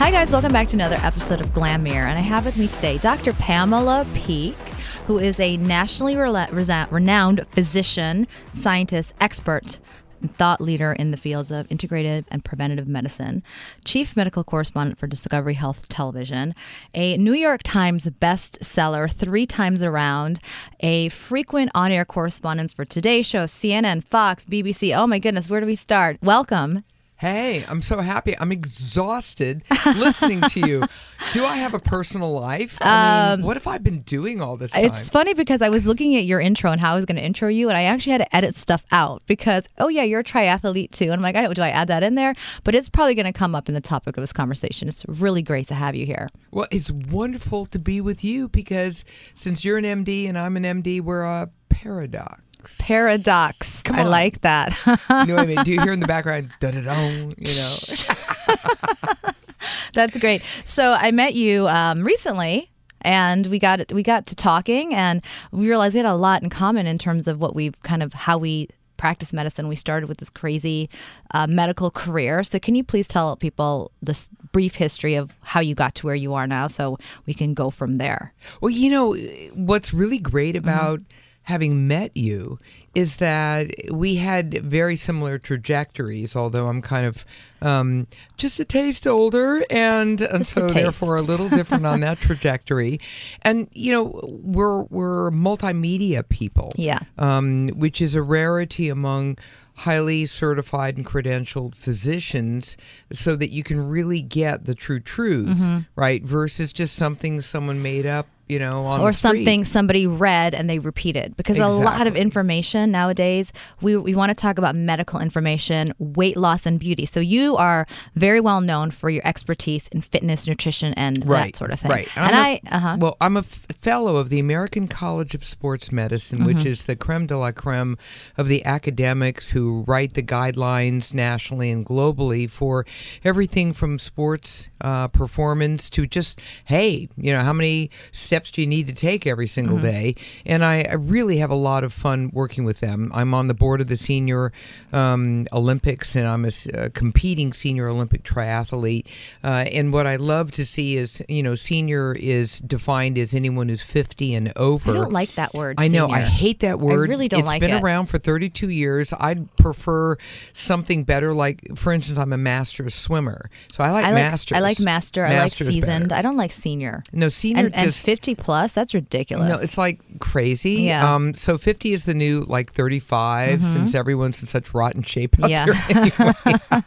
Hi, guys. Welcome back to another episode of Glamir. And I have with me today Dr. Pamela Peeke, who is a nationally resa- renowned physician, scientist, expert, and thought leader in the fields of integrative and preventative medicine, chief medical correspondent for Discovery Health Television, a New York Times bestseller three times around, a frequent on air correspondent for Today Show, CNN, Fox, BBC. Oh, my goodness. Where do we start? Welcome. Hey, I'm so happy. I'm exhausted listening to you. Do I have a personal life? I mean, what have I been doing all this time? Um, It's funny because I was looking at your intro and how I was going to intro you, and I actually had to edit stuff out because, oh, yeah, you're a triathlete too. And I'm like, oh, do I add that in there? But it's probably going to come up in the topic of this conversation. It's really great to have you here. well, it's wonderful to be with you because since you're an MD and I'm an MD, we're a paradox. Paradox. I like that. You know what I mean? Do you hear in the background, da da da, you know? That's great. So I met you um, recently. And we got we got to talking, and we realized we had a lot in common in terms of what we've kind of how we practice medicine. We started with this crazy uh, medical career. So can you please tell people this brief history of how you got to where you are now, so we can go from there? Well, you know, what's really great about having met you is that we had very similar trajectories, although I'm kind of um, just a taste older and, and so therefore a little different on that trajectory. And, you know, we're, we're multimedia people. Yeah. Um, which is a rarity among highly certified and credentialed physicians so that you can really get the true truth, Mm-hmm. right? Versus just something someone made up, you know, on or something somebody read and they repeated. Because a lot of information nowadays we, we want to talk about medical information weight loss and beauty. So you are very well known for your expertise in fitness nutrition and that sort of thing. Right. and, I'm uh-huh. Well, I'm a f- fellow of the American College of Sports Medicine, Mm-hmm. which is the creme de la creme of the academics who write the guidelines nationally and globally for everything from sports uh, performance to just, hey, you know, how many steps do you need to take every single Mm-hmm. day? And I, I really have a lot of fun working with them. I'm on the board of the Senior um, Olympics, and I'm a competing senior Olympic triathlete. Uh, and what I love to see is, you know, senior is defined as anyone who's 50 and over. i don't like that word I know. I hate that word. I really don't It's like been it. around for 32 years. I'd prefer something better. Like, for instance, I'm a master's swimmer, so I like, I like, masters. I like master. I like seasoned. better. I don't like senior. No, senior And, and just 50 plus, that's ridiculous. no, it's like crazy. Yeah. Um. So 50 is the new like 35, since everyone's in such rotten shape out Yeah. there anyway.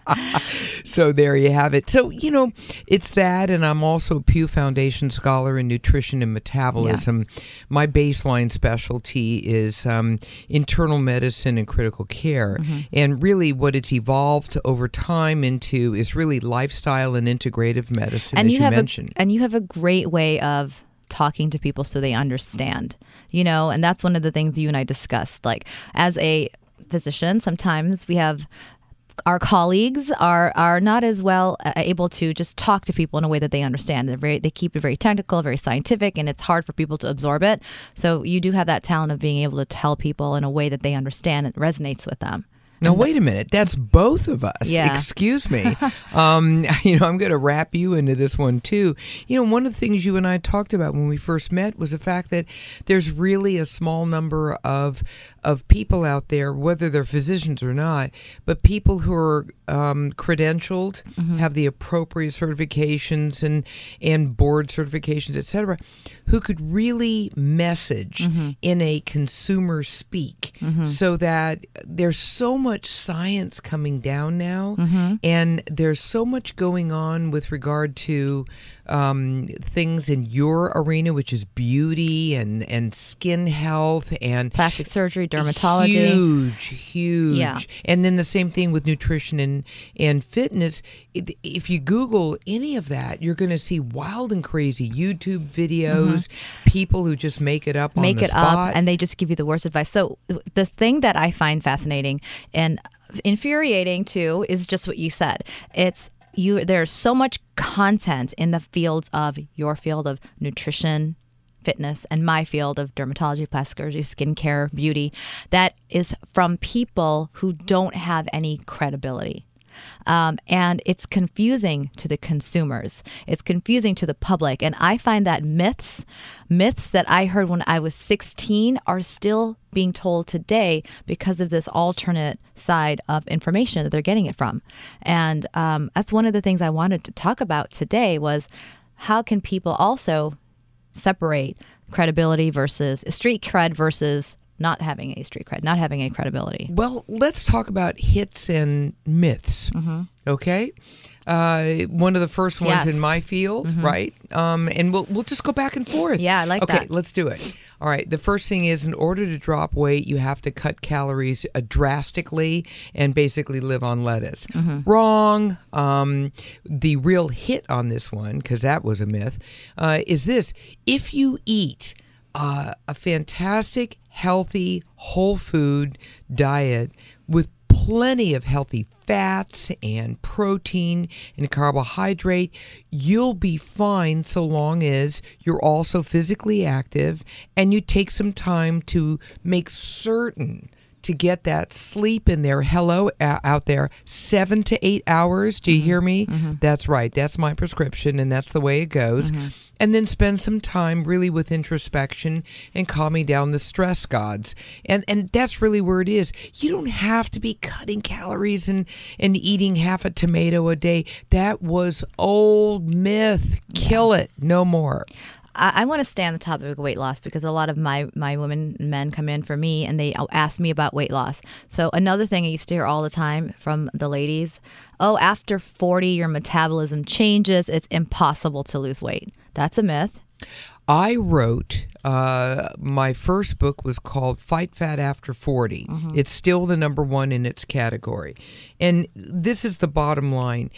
so there you have it. So you know, it's that, and I'm also a Pew Foundation scholar in nutrition and metabolism. My baseline specialty is um, internal medicine and critical care, Mm-hmm. and really what it's evolved over time into is really lifestyle and integrative medicine, and as you, you, have mentioned. A, and you have a great way of talking to people so they understand you know and that's one of the things you and i discussed like as a physician sometimes we have our colleagues are are not as well uh, able to just talk to people in a way that they understand. They're very they keep it very technical, very scientific, and it's hard for people to absorb it. So you do have that talent of being able to tell people in a way that they understand and resonates with them. Now wait a minute, that's both of us. Yeah. Excuse me. um, you know, I'm going to wrap you into this one too. You know, one of the things you and I talked about when we first met was the fact that there's really a small number of of people out there, whether they're physicians or not, but people who are um, credentialed, have the appropriate certifications and and board certifications, et cetera, who could really message in a consumer speak, so that there's so much science coming down now, mm-hmm. and there's so much going on with regard to um, things in your arena, which is beauty and and skin health and Plastic surgery, dermatology. Huge, huge. Yeah. And then the same thing with nutrition and and fitness. It- If you Google any of that, you're going to see wild and crazy YouTube videos, people who just make it up on Mm-hmm. make the it spot. up and they just give you the worst advice so the thing that i find fascinating and infuriating too is just what you said it's you there's so much content in the fields of your field of nutrition fitness and my field of dermatology plastic surgery skincare beauty that is from people who don't have any credibility um, and it's confusing to the consumers. It's confusing to the public, and I find that myths, myths that I heard when I was 16, are still being told today because of this alternate side of information that they're getting it from. And um, that's one of the things I wanted to talk about today was how can people also separate credibility versus street cred versus not having a street cred, not having any credibility. Well, let's talk about hits and myths. Okay, uh, one of the first ones Mm-hmm. Yes. Mm-hmm. in my field, right? Um, and we'll we'll just go back and forth. Yeah, I like okay, that. let's do it. All right. The first thing is, in order to drop weight, you have to cut calories uh, drastically and basically live on lettuce. Mm-hmm. Wrong. Um, the real hit on this one, because that was a myth, uh, is this: if you eat uh, a fantastic, healthy, whole food diet with plenty of healthy fats and protein and carbohydrate, you'll be fine so long as you're also physically active and you take some time to make certain to get that sleep in there. Hello uh, out there, seven to eight hours. Do you hear me? That's right. That's my prescription, and that's the way it goes. And then spend some time really with introspection and calming down the stress gods. And and that's really where it is. You don't have to be cutting calories and and eating half a tomato a day. That was old myth. Kill it. No more. I, I want to stay on the topic of weight loss because a lot of my my women and men come in for me and they ask me about weight loss. So another thing I used to hear all the time from the ladies, oh, after forty, your metabolism changes. It's impossible to lose weight. That's a myth. I wrote uh, my first book was called Fight Fat After 40. It's still the number one in its category. And this is the bottom line.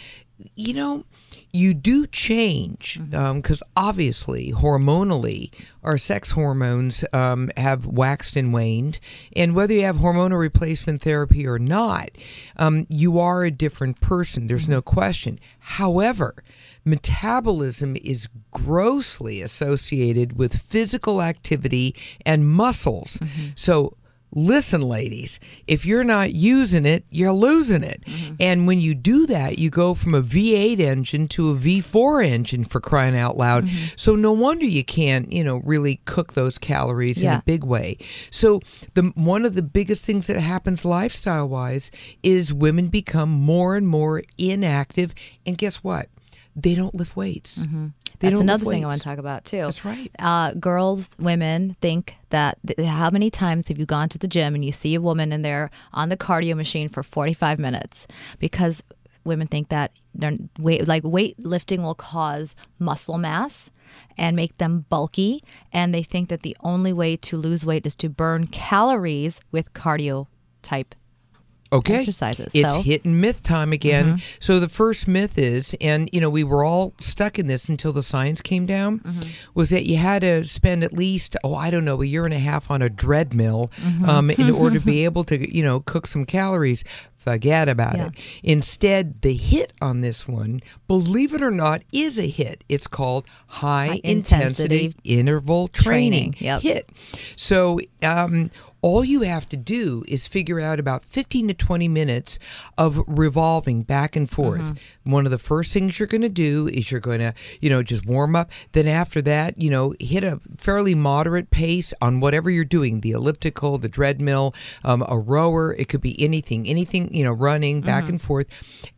You know, you do change because obviously, hormonally, our sex hormones um, have waxed and waned. And whether you have hormonal replacement therapy or not, um, you are a different person. There's no question. However, metabolism is grossly associated with physical activity and muscles. So, listen, ladies, if you're not using it, you're losing it. Mm-hmm. And when you do that, you go from a V8 engine to a V4 engine for crying out loud. Mm-hmm. So, no wonder you can't, you know, really cook those calories in a big way. So, the one of the biggest things that happens lifestyle wise is women become more and more inactive. And guess what? They don't lift weights. Mm-hmm. They. That's another thing I want to talk about too. That's right. Uh, girls, women think that th- how many times have you gone to the gym and you see a woman in there on the cardio machine for 45 minutes because women think that they're weight like weightlifting will cause muscle mass and make them bulky and they think that the only way to lose weight is to burn calories with cardio type okay. Exercises. it's So- hit and myth time again. Mm-hmm. So the first myth is and you know we were all stuck in this until the science came down mm-hmm. was that you had to spend at least oh i don't know a year and a half on a dreadmill mm-hmm. um, in order to be able to you know cook some calories forget about Yeah. it. Instead, the hit on this one, believe it or not, is a hit. It's called high, High intensity, intensity interval training, training, yep. hit. So, um, all you have to do is figure out about 15 to 20 minutes of revolving back and forth. Mm-hmm. One of the first things you're going to do is you're going to, you know, just warm up. Then after that, you know, hit a fairly moderate pace on whatever you're doing the elliptical, the treadmill, um, a rower. It could be anything, anything, you know, running back Mm-hmm. and forth.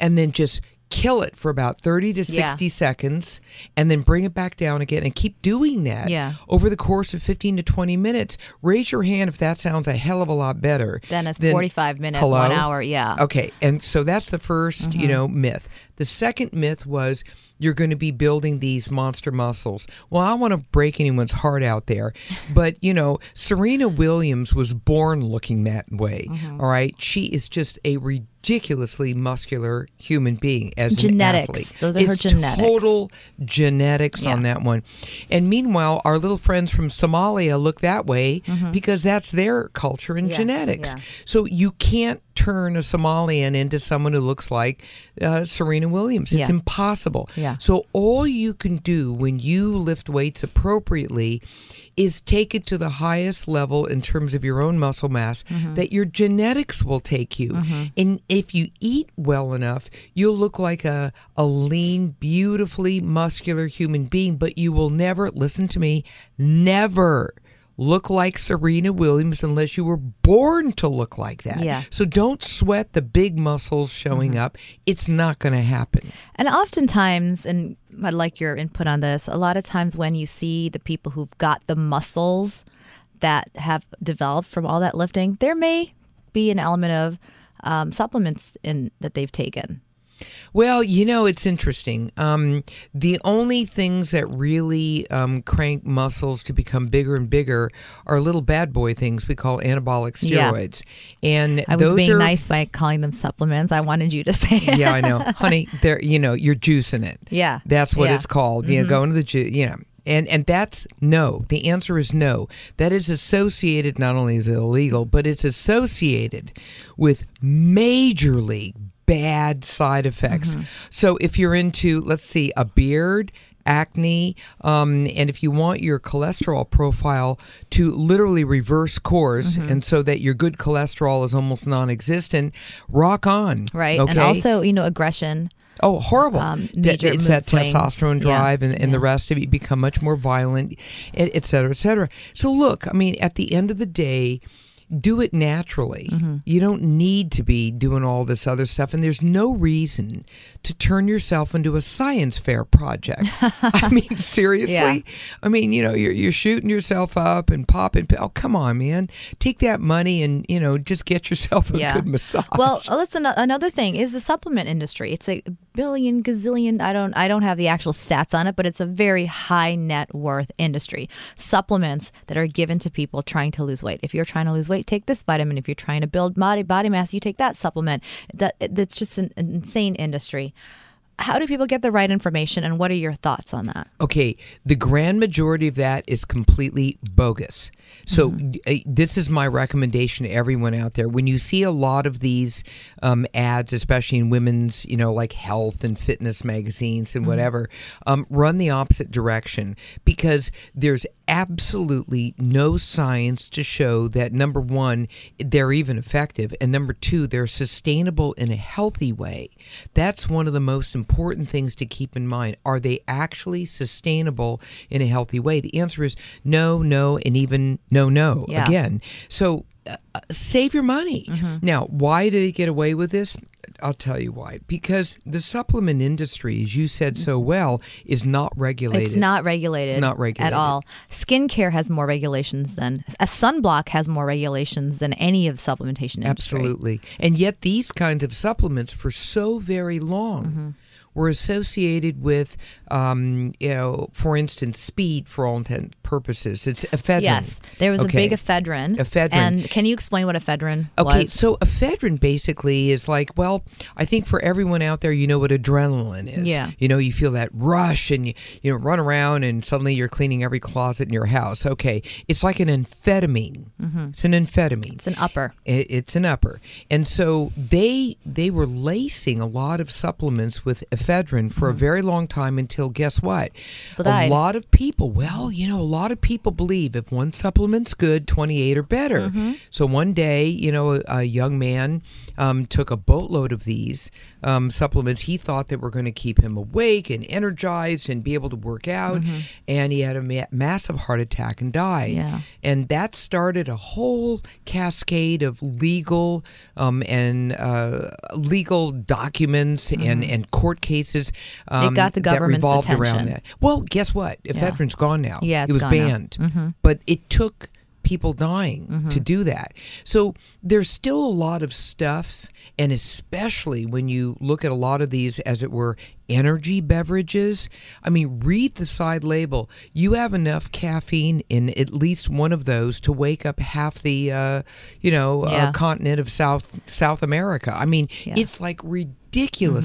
And then just kill it for about 30 to Yeah. 60 seconds and then bring it back down again and keep doing that Yeah. over the course of 15 to 20 minutes. Raise your hand if that sounds a hell of a lot better. Then it's than- 45 minutes, Hello? one hour. Yeah. Okay, and so that's the 1st you know, myth. The second myth was you're going to be building these monster muscles. Well, I don't want to break anyone's heart out there, but you know, Serena Williams was born looking that way. Mm-hmm. all right, she is just a ridiculously muscular human being as Genetics. an athlete. Those are her It's genetics. Total genetics on that one. And meanwhile, our little friends from Somalia look that way because that's their culture and Mm-hmm. Yeah, genetics. yeah. So you can't turn a Somalian into someone who looks like uh, Serena Williams. It's Yeah. impossible. Yeah. So all you can do when you lift weights appropriately is take it to the highest level in terms of your own muscle mass Mm-hmm. that your genetics will take you. And if you eat well enough, you'll look like a, a lean, beautifully muscular human being, but you will never, listen to me, never look like Serena Williams unless you were born to look like that. Yeah. So don't sweat the big muscles showing Mm-hmm. up. It's not going to happen. And oftentimes, and I'd like your input on this, a lot of times when you see the people who've got the muscles that have developed from all that lifting, there may be an element of um, supplements in that they've taken. Well, you know, it's interesting. Um, the only things that really um, crank muscles to become bigger and bigger are little bad boy things we call anabolic steroids. Yeah. And I was those being are, nice by calling them supplements. I wanted you to say it. yeah, I know, honey. There, you know, you're juicing it. Yeah. that's what Yeah. Mm-hmm. it's called. You know, going to the ju- you know. And, and that's no. The answer is no. That is associated not only is it illegal, but it's associated with majorly bad side effects. Mm-hmm. So if you're into, let's see, a beard, acne, um, and if you want your cholesterol profile to literally reverse course, Mm-hmm. and so that your good cholesterol is almost non-existent, rock on. Right. Okay. And also, you know, aggression. Oh, horrible! um, it's that swings. testosterone Yeah. drive and, and the rest of it. You become much more violent, et cetera, et cetera. So, look, I mean, at the end of the day, do it naturally. Mm-hmm. You don't need to be doing all this other stuff, and there's no reason to turn yourself into a science fair project. I mean, seriously. Yeah. I mean, you know, you're you're shooting yourself up and popping. pi- Oh, come on, man! Take that money and you know just get yourself a Yeah. good massage. Well, listen. Another thing is the supplement industry. It's a billion gazillion. I don't. I don't have the actual stats on it, but it's a very high net worth industry. Supplements that are given to people trying to lose weight. If you're trying to lose weight, take this vitamin. If you're trying to build body body mass, you take that supplement. That that's just an insane industry. How do people get the right information, and what are your thoughts on that? Okay, the grand majority of that is completely bogus. So, uh, this is my recommendation to everyone out there. When you see a lot of these um, ads, especially in women's, you know, like health and fitness magazines and whatever, um, run the opposite direction because there's absolutely no science to show that number one, they're even effective, and number two, they're sustainable in a healthy way. That's one of the most important things to keep in mind. Are they actually sustainable in a healthy way? The answer is no, no, and even no, no Yeah. again. So uh, uh, save your money. Mm-hmm. Now, why do they get away with this? I'll tell you why. Because the supplement industry, as you said so well, is not regulated. It's not regulated. It's not regulated. at all. Skincare has more regulations than a sunblock has more regulations than any of the supplementation industry. Absolutely. And yet, these kinds of supplements for so very long Mm-hmm. Were associated with, um, you know, for instance, speed for all intents and purposes. It's ephedrine. Yes, there was Okay. a big ephedrine. Ephedrine. And can you explain what ephedrine Okay, was? so ephedrine basically is like, well, I think for everyone out there, you know what adrenaline is. Yeah. You know, you feel that rush and you, you know, run around and suddenly you're cleaning every closet in your house. Okay, it's like an amphetamine. It's an amphetamine. it's an upper. It, it's an upper, and so they they were lacing a lot of supplements with ephedrine for a very long time until guess what? People a died. lot of people. Well, you know, a lot of people believe if one supplement's good, twenty eight are better. So one day, you know, a, a young man um, took a boatload of these um, supplements. He thought that were going to keep him awake and energized and be able to work out, and he had a ma- massive heart attack and died. Yeah. And that started a whole cascade of legal um, and uh, legal documents and, and court cases. Um, got the that government's around attention. that. Well, guess what? Ephedrine's gone now. Yeah, it was now. Mm-hmm. banned, but it took people dying to do that. So there's still a lot of stuff, and especially when you look at a lot of these, as it were, energy beverages. I mean, read the side label. You have enough caffeine in at least one of those to wake up half the, uh, you know, Yeah. uh, continent of South South America. I mean, Yeah. it's like ridiculous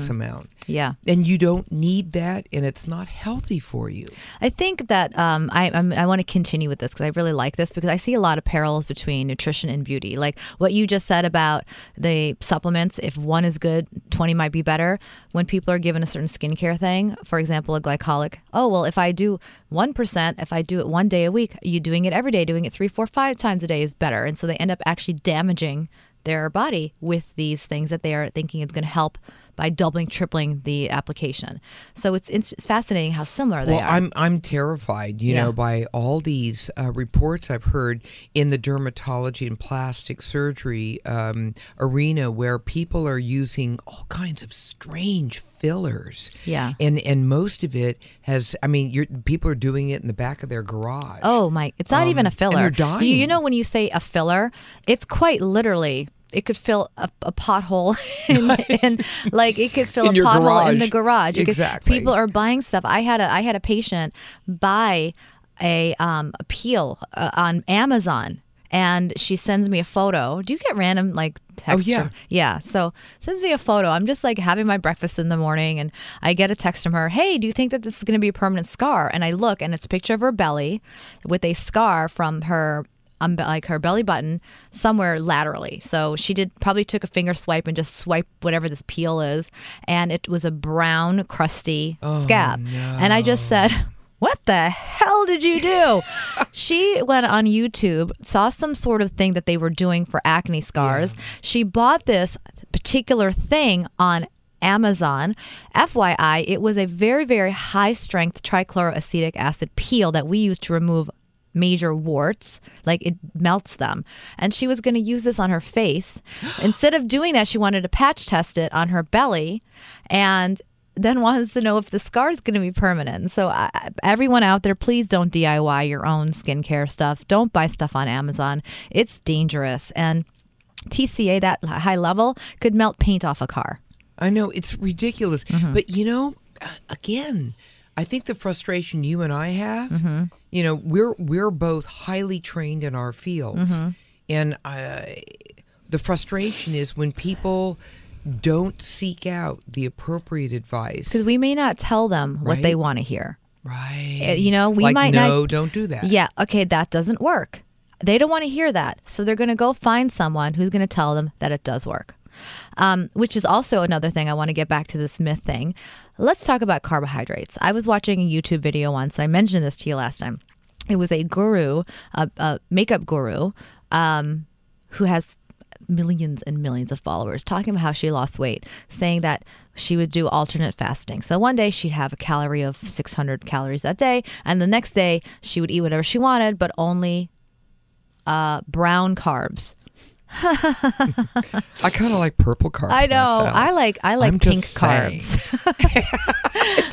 amount. Yeah. And you don't need that, and it's not healthy for you. I think that um, I I'm, I want to continue with this because I really like this because I see a lot of parallels between nutrition and beauty. Like what you just said about the supplements, if one is good, 20 might be better. When people are given a certain skincare thing, for example, a glycolic, oh, well, if I do 1%, if I do it one day a week, you doing it every day, doing it three, four, five times a day is better. And so they end up actually damaging their body with these things that they are thinking is going to help by doubling, tripling the application. So it's, it's fascinating how similar they well, are. I'm I'm terrified, you Yeah. know, by all these uh, reports I've heard in the dermatology and plastic surgery um, arena, where people are using all kinds of strange fillers. Yeah. and and most of it has. I mean, you're, people are doing it in the back of their garage. Oh my! It's not even a Um, filler. they're dying. You, you know when you say a filler, it's quite literally. It could fill a, a pothole, in, in like it could fill In a pothole in the garage. Exactly. people are buying stuff. I had a I had a patient buy a um a peel uh, on Amazon. And she sends me a photo. Do you get random like texts? Oh, yeah. from- yeah. So sends me a photo. I'm just like having my breakfast in the morning, and I get a text from her. Hey, do you think that this is going to be a permanent scar? And I look, and it's a picture of her belly with a scar from her. Um, like her belly button somewhere laterally. So she did probably took a finger swipe and just swipe whatever this peel is, and it was a brown, crusty scab. And I just said, what the hell did you do? she went on YouTube, saw some sort of thing that they were doing for acne scars. She bought this particular thing on Amazon. FYI, it was a very, very high strength trichloroacetic acid peel that we use to remove major warts like it melts them and she was going to use this on her face instead of doing that she wanted to patch test it on her belly and then wants to know if the scar is going to be permanent. So, uh, everyone out there, please don't DIY your own skincare stuff. Don't buy stuff on Amazon. It's dangerous. And TCA, that high level, could melt paint off a car. I know it's ridiculous, Mm-hmm. but you know, again, I think the frustration you and I have, Mm-hmm. you know, we're we're both highly trained in our fields, Mm-hmm. and uh, the frustration is when people don't seek out the appropriate advice. Because we may not tell them what they want to hear. right, Uh, you know, we like, might no, not- don't do that. Yeah, okay, that doesn't work. They don't want to hear that. So they're going to go find someone who's going to tell them that it does work. Um, which is also another thing I want to get back to this myth thing. Let's talk about carbohydrates. I was watching a YouTube video once. I mentioned this to you last time. It was a guru, a, a makeup guru, um, who has millions and millions of followers talking about how she lost weight, saying that she would do alternate fasting. So one day she'd have a calorie of 600 calories that day, and the next day she would eat whatever she wanted, but only uh, brown carbs. I kind of like purple carbs. I know. myself. I like I like I'm pink just carbs.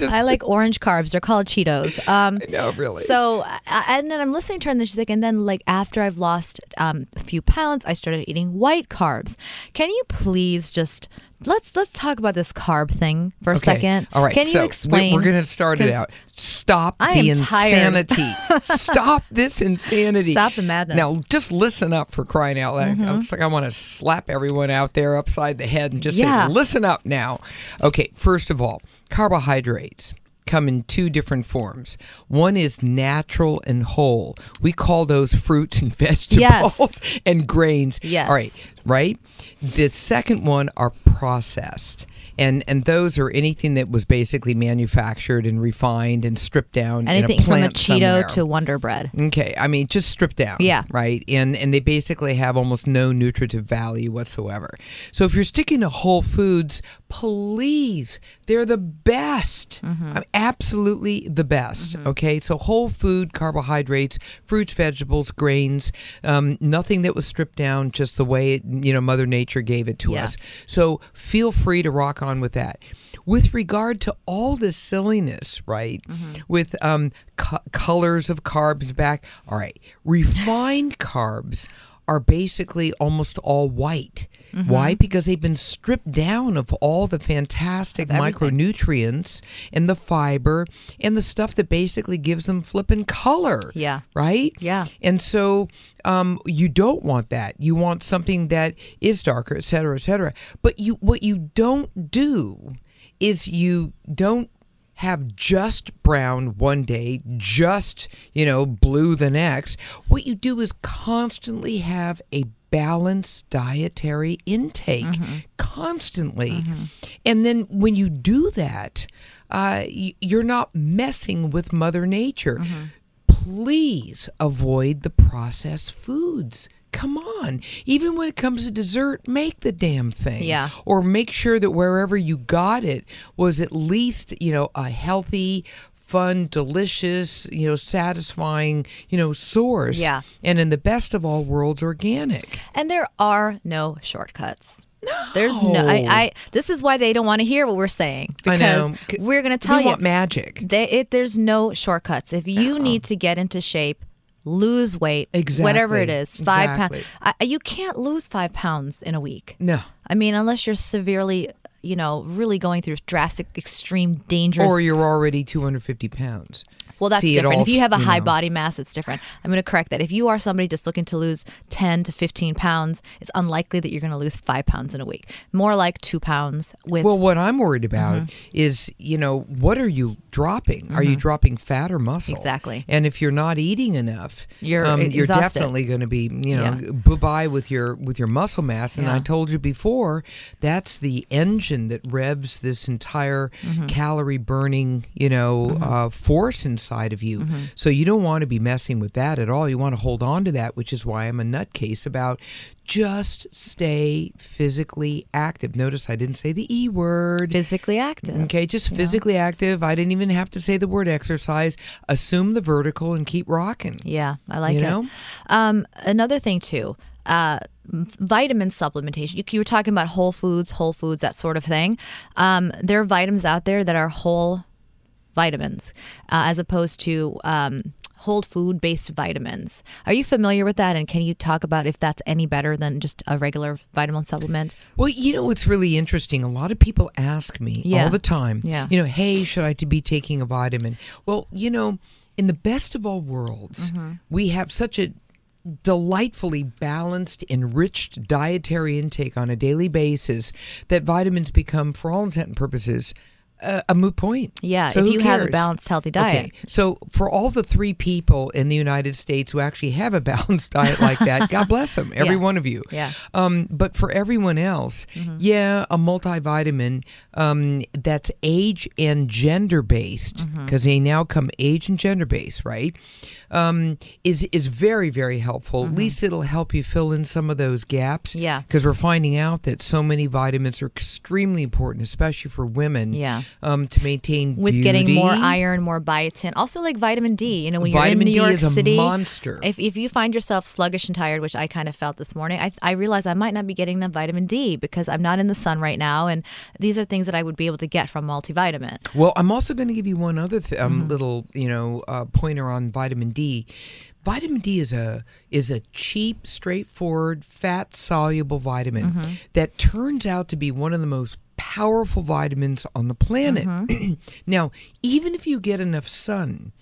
I like orange carbs. They're called Cheetos. Um, No, really. So, and then I'm listening to her, and then she's like, and then like after I've lost um, a few pounds, I started eating white carbs. Can you please just let's let's talk about this carb thing for a Okay. second. All right. Can you so we- explain? We're, going to start it out. Stop the insanity. Stop this insanity. Stop the madness. Mm-hmm. Now, just listen up for crying out loud. It's like I want to slap everyone out there upside the head and just Yeah. say, listen up now. Okay, first of all, carbohydrates come in two different forms. One is natural and whole. We call those fruits and vegetables and grains. Yes. All right, right? The second one are processed. And, and those are anything that was basically manufactured and refined and stripped down. anything in a from a Cheeto somewhere. to Wonder Bread. Okay, I mean just stripped down. Yeah. Right. And and they basically have almost no nutritive value whatsoever. So if you're sticking to whole foods, please, they're the best. Mm-hmm. Absolutely the best. Okay. So whole food, carbohydrates, fruits, vegetables, grains, um, nothing that was stripped down, just the way it, you know Mother Nature gave it to Yeah. us. So feel free to rock on with that. With regard to all this silliness, right? With um, co- colors of carbs back. All right, refined carbs are basically almost all white. Why? Because they've been stripped down of all the fantastic micronutrients and the fiber and the stuff that basically gives them flippin' color. Yeah. Right? Yeah. And so um, you don't want that. You want something that is darker, et cetera, et cetera. But you what you don't do is you don't have just brown one day, just, you know, blue the next. What you do is constantly have a balanced dietary intake mm-hmm. constantly. Mm-hmm. And then when you do that, uh, you're not messing with Mother Nature mm-hmm. please avoid the processed foods. Come on. Even when it comes to dessert, make the damn thing. Yeah. Or make sure that wherever you got it was at least, you know, a healthy, fun, delicious, you know, satisfying, you know, source. Yeah. And in the best of all worlds, organic. And there are no shortcuts. No. There's no. I. I. This is why they don't want to hear what we're saying I because know. we're going to tell we you want magic. they, it, there's no shortcuts. If you uh-uh. need to get into shape, lose weight, exactly. whatever it is, five Exactly. pounds. I, you can't lose five pounds in a week. No. I mean, unless you're severely, you know, really going through drastic, extreme, dangerous. Or you're already 250 pounds. Well, that's different. all If you have a s- high know. body mass, it's different. I'm going to correct that. If you are somebody just looking to lose 10 to 15 pounds, it's unlikely that you're going to lose five pounds in a week. More like two pounds with. Well, what I'm worried about Mm-hmm. is, you know, what are you dropping? Are you dropping fat or muscle? Exactly. And if you're not eating enough, You're um, you're definitely going to be, you know, Yeah. bye with your with your muscle mass. And I told you before, that's the engine that revs this entire Mm-hmm. calorie burning, you know, uh, force inside of you. Mm-hmm. So you don't want to be messing with that at all. You want to hold on to that, which is why I'm a nutcase about just stay physically active. Notice I didn't say the E word. physically active. Okay, just physically active. I didn't even have to say the word exercise. Assume the vertical and keep rocking. Yeah, I like You it. know? Um, another thing too, uh, vitamin supplementation. You, you were talking about whole foods, whole foods, that sort of thing. Um, there are vitamins out there that are whole vitamins, uh, as opposed to um, whole food based vitamins. Are you familiar with that? And can you talk about if that's any better than just a regular vitamin supplement? Well, you know what's really interesting? A lot of people ask me Yeah. all the time, Yeah. you know, hey, should I to be taking a vitamin? Well, you know, in the best of all worlds, Mm-hmm. we have such a delightfully balanced, enriched dietary intake on a daily basis that vitamins become, for all intent and purposes, a, a moot point. Yeah, So if you have a balanced, healthy diet. Okay, so for all the three people in the United States who actually have a balanced diet like that, God bless them, every Yeah. one of you. Yeah. Um, but for everyone else, yeah, a multivitamin um, that's age and gender based, because they now come age and gender based, right? Um, is is very very helpful. At least it'll help you fill in some of those gaps. Yeah. Because we're finding out that so many vitamins are extremely important, especially for women. Yeah. um, to maintain with getting more iron, more biotin. Also, like vitamin D. You know, when you're in New D York is a City, monster. If if you find yourself sluggish and tired, which I kind of felt this morning, I I realized I might not be getting enough vitamin D because I'm not in the sun right now, and these are things that I would be able to get from multivitamin. Well, I'm also going to give you one other th- um, Mm-hmm. little, you know, uh, pointer on vitamin D. Vitamin D is a is a cheap, straightforward, fat soluble vitamin Mm-hmm. that turns out to be one of the most powerful vitamins on the planet. Mm-hmm. now, even if you get enough sun,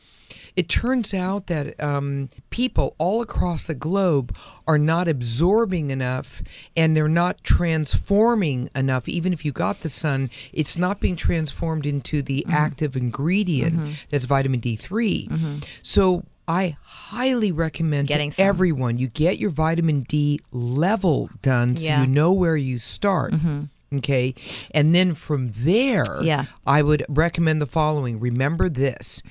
it turns out that um, people all across the globe are not absorbing enough and they're not transforming enough. Even if you got the sun, it's not being transformed into the Mm-hmm. active ingredient that's vitamin D3. So I highly recommend Getting to everyone you get your vitamin D level done so Yeah. you know where you start. Mm-hmm. Okay. And then from there, Yeah. I would recommend the following. Remember this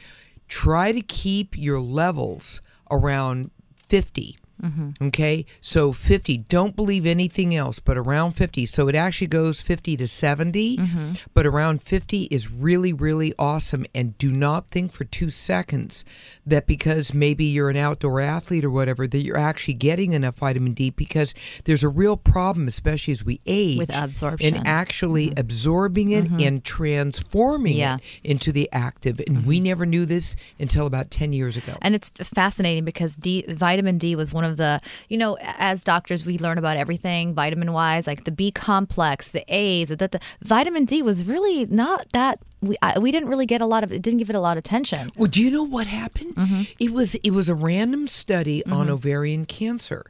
try to keep your levels around 50. Mm-hmm. Okay, so 50. Don't believe anything else, but around 50. So it actually goes 50 to 70, mm-hmm. but around 50 is really, really awesome. And do not think for two seconds that because maybe you're an outdoor athlete or whatever, that you're actually getting enough vitamin D because there's a real problem, especially as we age, With absorption. and actually mm-hmm. absorbing it and transforming Yeah. it into the active. And we never knew this until about 10 years ago. And it's fascinating because D, vitamin D was one of the, you know, as doctors, we learn about everything vitamin wise, like the B complex, the A's, the, the vitamin D was really not that. We, I, we didn't really get a lot of it didn't give it a lot of attention Well, do you know what happened? Mm-hmm. It was it was a random study on ovarian cancer,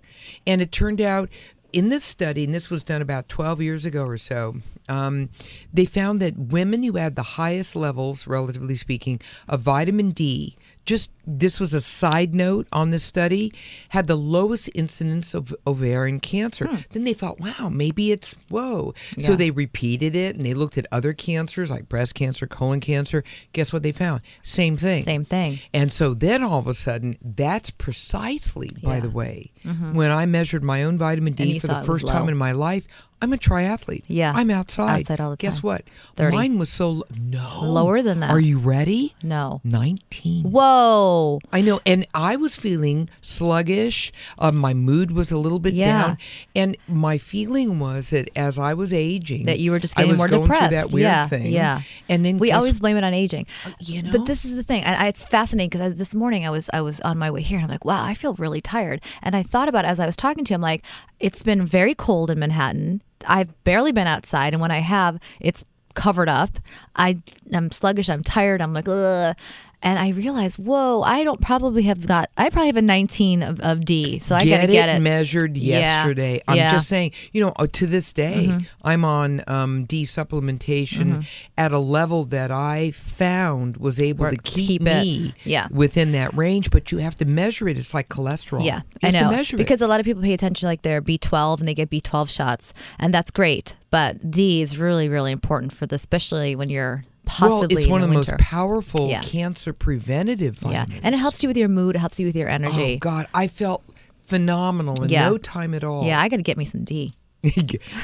and it turned out in this study, and this was done about twelve years ago or so, um, they found that women who had the highest levels, relatively speaking, of vitamin D. Just this was a side note on this study, had the lowest incidence of ovarian cancer. Then they thought, wow, maybe it's whoa. So Hmm. They repeated it and they looked at other cancers like breast cancer, colon cancer. Guess what they found? Same thing. same thing And so then all of a sudden, that's precisely, by the way, when I measured my own vitamin D for the first time in my life. I'm a triathlete. Yeah. I'm outside. Outside all the Guess time. what? 30. Mine was so l- no Lower than that. Are you ready? no 19. whoa I know, and I was feeling sluggish. Uh, my mood was a little bit Yeah. down, and my feeling was that as I was aging, that you were just I getting was more going depressed that weird yeah thing. yeah and then we guess- always blame it on aging you know, But this is the thing, and I, it's fascinating because this morning I was I was on my way here, and I'm like, wow, I feel really tired. And I thought about it as I was talking to him, like, it's been very cold in Manhattan. I've barely been outside, and when I have, it's covered up. I I'm sluggish. I'm tired. I'm like, ugh. And I realized, whoa, I don't probably have got. I probably have a 19 of, of D, so I get got to get it measured Yeah. yesterday. I'm Yeah. Mm-hmm. just saying, you know, uh, to this day, I'm on um, D supplementation at a level that I found was able Work- to keep, keep me Yeah. within that range. But you have to measure it. It's like cholesterol. Yeah, you I know. to measure because a lot of people pay attention to like their B12 and they get B12 shots, and that's great. But D is really, really important for this, especially when you're possibly well, it's one of the winter. most powerful Yeah. cancer preventative Yeah, vitamins. and it helps you with your mood. It helps you with your energy. Oh God, I felt phenomenal in Yeah. no time at all. Yeah, I got to get me some D.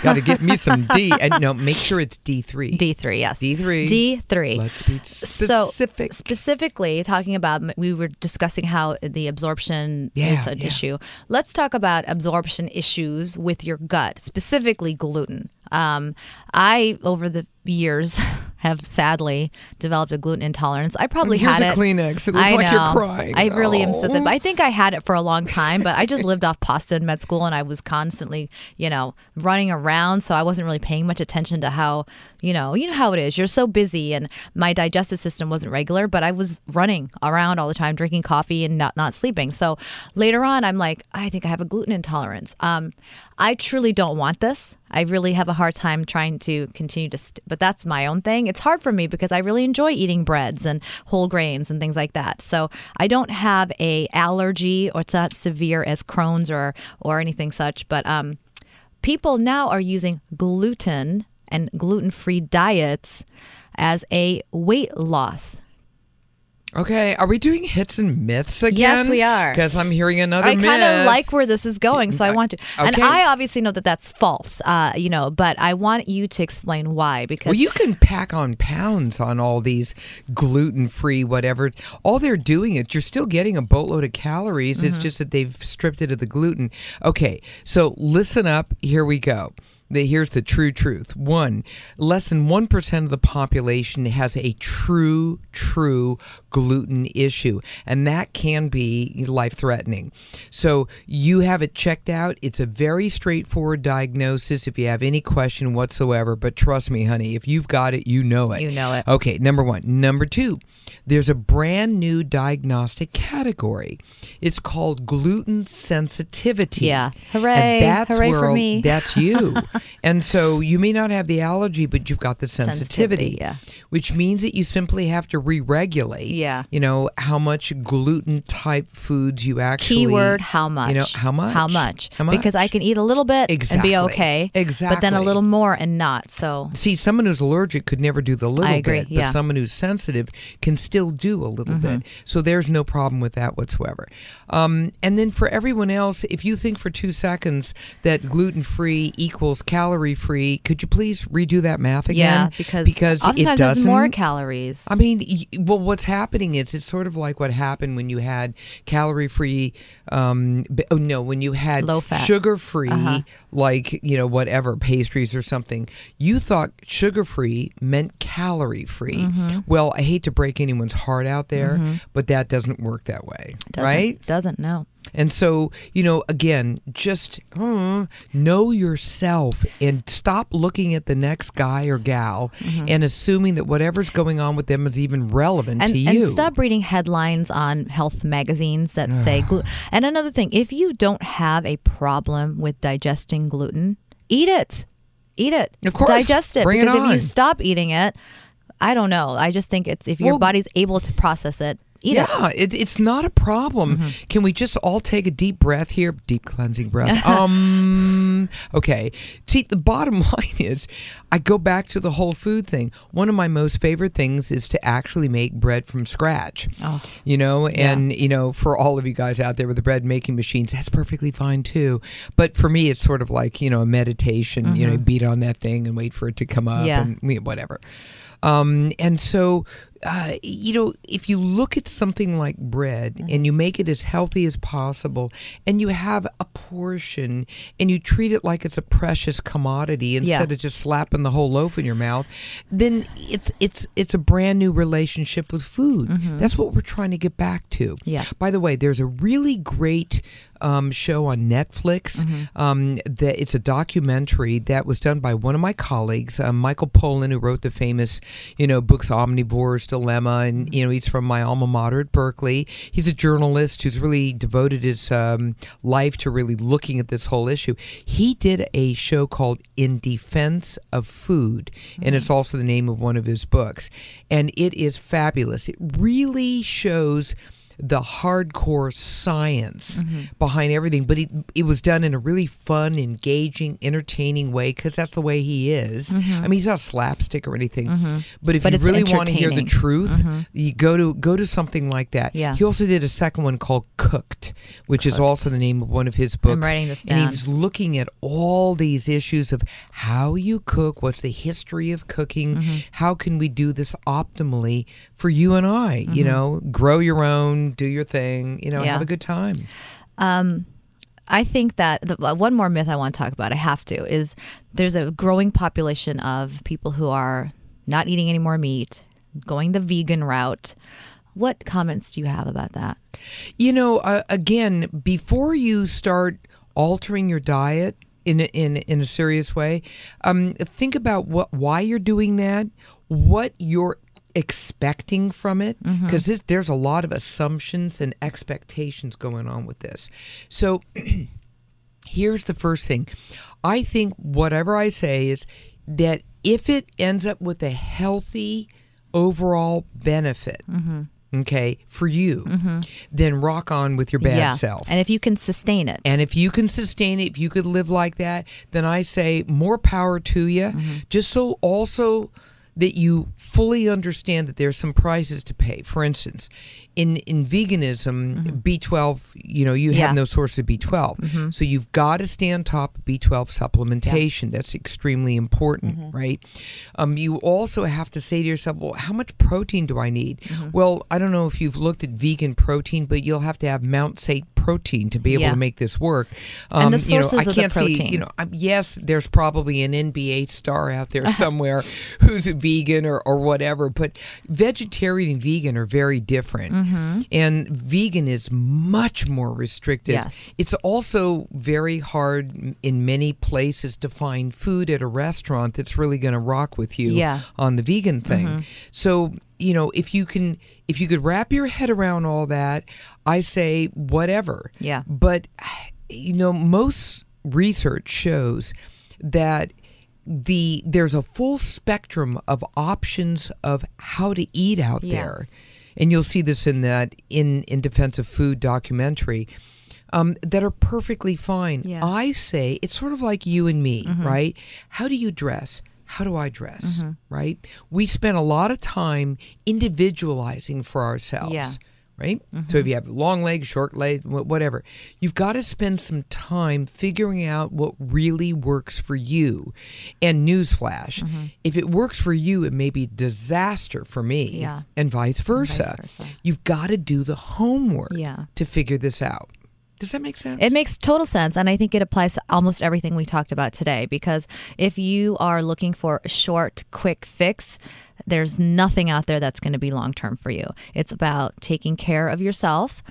got to get me some D, and no, make sure it's D three. D three, yes. D three. D three. Let's be specific. So specifically talking about, we were discussing how the absorption Yeah, is an yeah. issue. Let's talk about absorption issues with your gut, specifically gluten. Um, I over the years have sadly developed a gluten intolerance. I probably Here's had a it. Kleenex. It looks I like you're know. crying. I really am so Oh. sad. I think I had it for a long time, but I just lived off pasta in med school and I was constantly, you know, running around. So I wasn't really paying much attention to how, you know, you know how it is. You're so busy and my digestive system wasn't regular, but I was running around all the time, drinking coffee and not, not sleeping. So later on, I'm like, I think I have a gluten intolerance. Um, I truly don't want this. I really have a hard time trying to continue to, st- but that's my own thing. It's hard for me because I really enjoy eating breads and whole grains and things like that. So I don't have a allergy, or it's not severe as Crohn's or or anything such. But um, people now are using gluten and gluten-free diets as a weight loss Okay, are we doing hits and myths again? Yes, we are. Because I'm hearing another I kind of like where this is going, so I want to. And I obviously know that that's false, uh, you know, but I want you to explain why because Well, you can pack on pounds on all these gluten free, whatever. All they're doing is you're still getting a boatload of calories. Mm-hmm. It's just that they've stripped it of the gluten. Okay, so listen up. Here we go. Here's the true truth. One, less than 1% of the population has a true, true gluten issue, and that can be life threatening. So you have it checked out. It's a very straightforward diagnosis if you have any question whatsoever. But trust me, honey, if you've got it, you know it. You know it. Okay, number one. Number two, there's a brand new diagnostic category. It's called gluten sensitivity. Yeah. Hooray. And that's Hooray for me. That's you. and so you may not have the allergy, but you've got the sensitivity. Sensitivity, yeah. Which means that you simply have to re-regulate. Yeah. You know how much gluten type foods you actually. keyword how much You know how much? how much How much? because i can eat a little bit and be okay Exactly. but then a little more and not so See, someone who's allergic could never do the little I agree, bit, but someone who's sensitive can still do a little Mm-hmm. bit. So there's no problem with that whatsoever. Um, and then for everyone else, if you think for two seconds that gluten free equals calorie free, could you please redo that math again? yeah because because it doesn't. more calories I mean, well, what's happening is it's sort of like what happened when you had calorie free. Um, oh no, when you had Low fat. sugar free, Uh-huh. like you know whatever pastries or something. You thought sugar free meant calorie free. Mm-hmm. Well, I hate to break anyone's heart out there, but that doesn't work that way, doesn't, right? doesn't no And so, you know, again, just uh, know yourself and stop looking at the next guy or gal and assuming that whatever's going on with them is even relevant and, to you. and stop reading headlines on health magazines that say gluten. And another thing, if you don't have a problem with digesting gluten, eat it. Eat it. Of course. Digest it. Bring it because if you stop eating it, I don't know. I just think it's if your Well- body's able to process it, eat it. yeah, it, it's not a problem. Mm-hmm. Can we just all take a deep breath here? Deep cleansing breath. um, okay. See, the bottom line is, I go back to the whole food thing. One of my most favorite things is to actually make bread from scratch. Oh, you know, and you know, for all of you guys out there with the bread making machines, that's perfectly fine too. But for me, it's sort of like you know a meditation. You know, beat on that thing and wait for it to come up, Mm-hmm. Yeah. and whatever. Um, and so, uh, you know, if you look at something like bread Mm-hmm. and you make it as healthy as possible, and you have a portion, and you treat it like it's a precious commodity instead of just slapping the whole loaf in your mouth, then it's it's it's a brand new relationship with food. That's what we're trying to get back to. Mm-hmm. Yeah. By the way, there's a really great um, show on Netflix. Mm-hmm. Um, that it's a documentary that was done by one of my colleagues, um, Michael Pollan, who wrote the famous, you know, books Omnivore's Dilemma, and Mm-hmm. you know he's from my alma mater at Berkeley. He's a journalist who's really devoted his um, life to really looking at this whole issue. He did a show called In Defense of Food, and it's also the name of one of his books, and it is fabulous. It really shows the hardcore science mm-hmm. behind everything, but it, it was done in a really fun, engaging, entertaining way because that's the way he is. Mm-hmm. I mean, he's not slapstick or anything, mm-hmm. but if But you really want to hear the truth, you go to go to something like that. Yeah. He also did a second one called Cooked, which is also the name of one of his books. I'm writing this And he's looking at all these issues of how you cook, what's the history of cooking, Mm-hmm. how can we do this optimally for you and I, you know, grow your own, do your thing, you know, Mm-hmm. Yeah. have a good time. I think that the, uh, one more myth I want to talk about, I have to, is there's a growing population of people who are not eating any more meat, going the vegan route. What comments do you have about that? You know, uh, again, before you start altering your diet in a, in in a serious way, um, think about what why you're doing that, what you're expecting from it, mm-hmm. because there's a lot of assumptions and expectations going on with this. So. here's the first thing I think whatever I say is that if it ends up with a healthy overall benefit, mm-hmm. okay, for you, mm-hmm. then rock on with your bad yeah. self. And if you can sustain it. And if you can sustain it, if you could live like that, then I say more power to you. Mm-hmm. Just so also that you fully understand that there's some prices to pay. For instance, in in veganism, B12, you know, you Mm-hmm. Yeah. Mm-hmm. have no source of B12. So you've got to stay on top of B12 supplementation. That's extremely important, Mm-hmm. right? Um, you also have to say to yourself, well, how much protein do I need? Mm-hmm. Well, I don't know if you've looked at vegan protein, but you'll have to have Mount St. protein to be able Yeah. to make this work. And the you know, sources I of the can't see, protein. you know, um, yes, there's probably an NBA star out there somewhere who's a vegan or, or whatever, but vegetarian and vegan are very different. Mm-hmm. And vegan is much more restrictive. Yes. It's also very hard in many places to find food at a restaurant that's really going to rock with you Yeah. on the vegan thing. So, you know, if you can if you could wrap your head around all that, I say whatever. Yeah. But you know, most research shows that the there's a full spectrum of options of how to eat out Yeah. there. And you'll see this in that in in defense of food documentary. Um, that are perfectly fine. Yeah. Mm-hmm. I say it's sort of like you and me, right? How do you dress? How do I dress? Mm-hmm. Right? We spend a lot of time individualizing for ourselves. Yeah. Right? So if you have long legs, short legs, whatever, you've got to spend some time figuring out what really works for you. And newsflash, Mm-hmm. if it works for you, it may be disaster for me, Yeah. and vice versa. versa. You've got to do the homework Yeah. to figure this out. Does that make sense? It makes total sense. And I think it applies to almost everything we talked about today. Because if you are looking for a short, quick fix, there's nothing out there that's going to be long term for you. It's about taking care of yourself,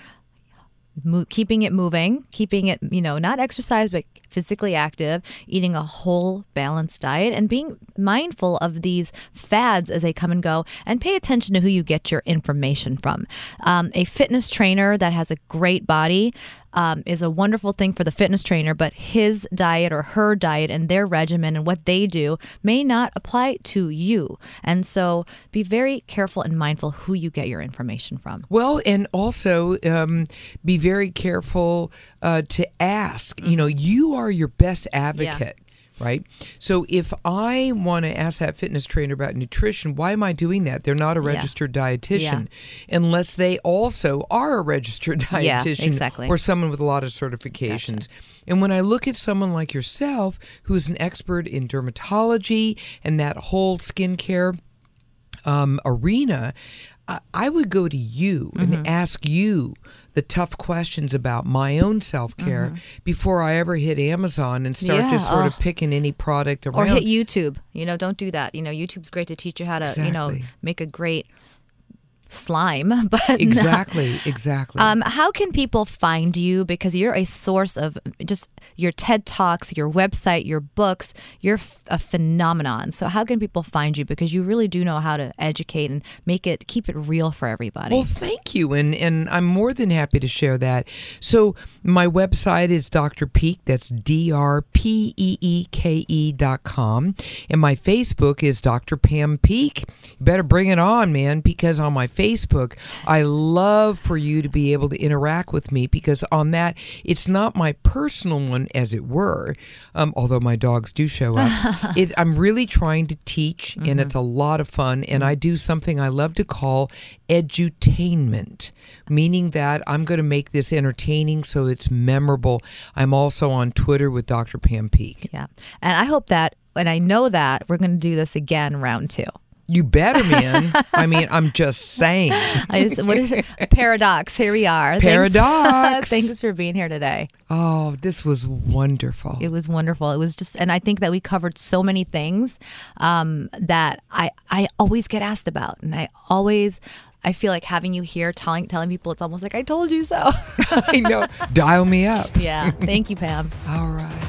mo- keeping it moving, keeping it, you know, not exercise, but physically active, eating a whole balanced diet, and being mindful of these fads as they come and go, and pay attention to who you get your information from. Um, a fitness trainer that has a great body. Um, is a wonderful thing for the fitness trainer, but his diet or her diet and their regimen and what they do may not apply to you. And so be very careful and mindful who you get your information from. Well, and also um, be very careful uh, to ask. You know, you are your best advocate. Right. So if I want to ask that fitness trainer about nutrition, why am I doing that? They're not a registered dietitian unless they also are a registered Yeah, dietitian exactly. or someone with a lot of certifications. And when I look at someone like yourself, who's an expert in dermatology and that whole skincare um, arena, I, I would go to you Mm-hmm. and ask you the tough questions about my own self care before I ever hit Amazon and start Mm-hmm. Yeah, just sort of oh. picking any product around. or hit YouTube. You know, don't do that. You know, YouTube's great to teach you how to, you know, make a great slime. But exactly, exactly. Um, how can people find you? Because you're a source of just your TED Talks, your website, your books. You're f- a phenomenon. So how can people find you? Because you really do know how to educate and make it keep it real for everybody. Well, thank you, and and I'm more than happy to share that. So my website is Dr. Peeke. That's D R P E E K E dot com, and my Facebook is Dr. Pam Peeke. You better bring it on, man, because on my Facebook, I love for you to be able to interact with me because on that, it's not my personal one, as it were. Um, although my dogs do show up, it, I'm really trying to teach, and it's a lot of fun. And I do something I love to call edutainment, meaning that I'm going to make this entertaining so it's memorable. I'm also on Twitter with Dr. Pam Peeke. yeah, and I hope that, and I know that we're going to do this again, round two. You better, man. I mean, I'm just saying. What is it? Paradox. Here we are. Thanks- Paradox. Thanks for being here today. Oh, this was wonderful. It was wonderful. It was just, and I think that we covered so many things um, that I I always get asked about, and I always. I feel like having you here telling telling people it's almost like I told you so. I know. Dial me up. yeah. Thank you, Pam. All right.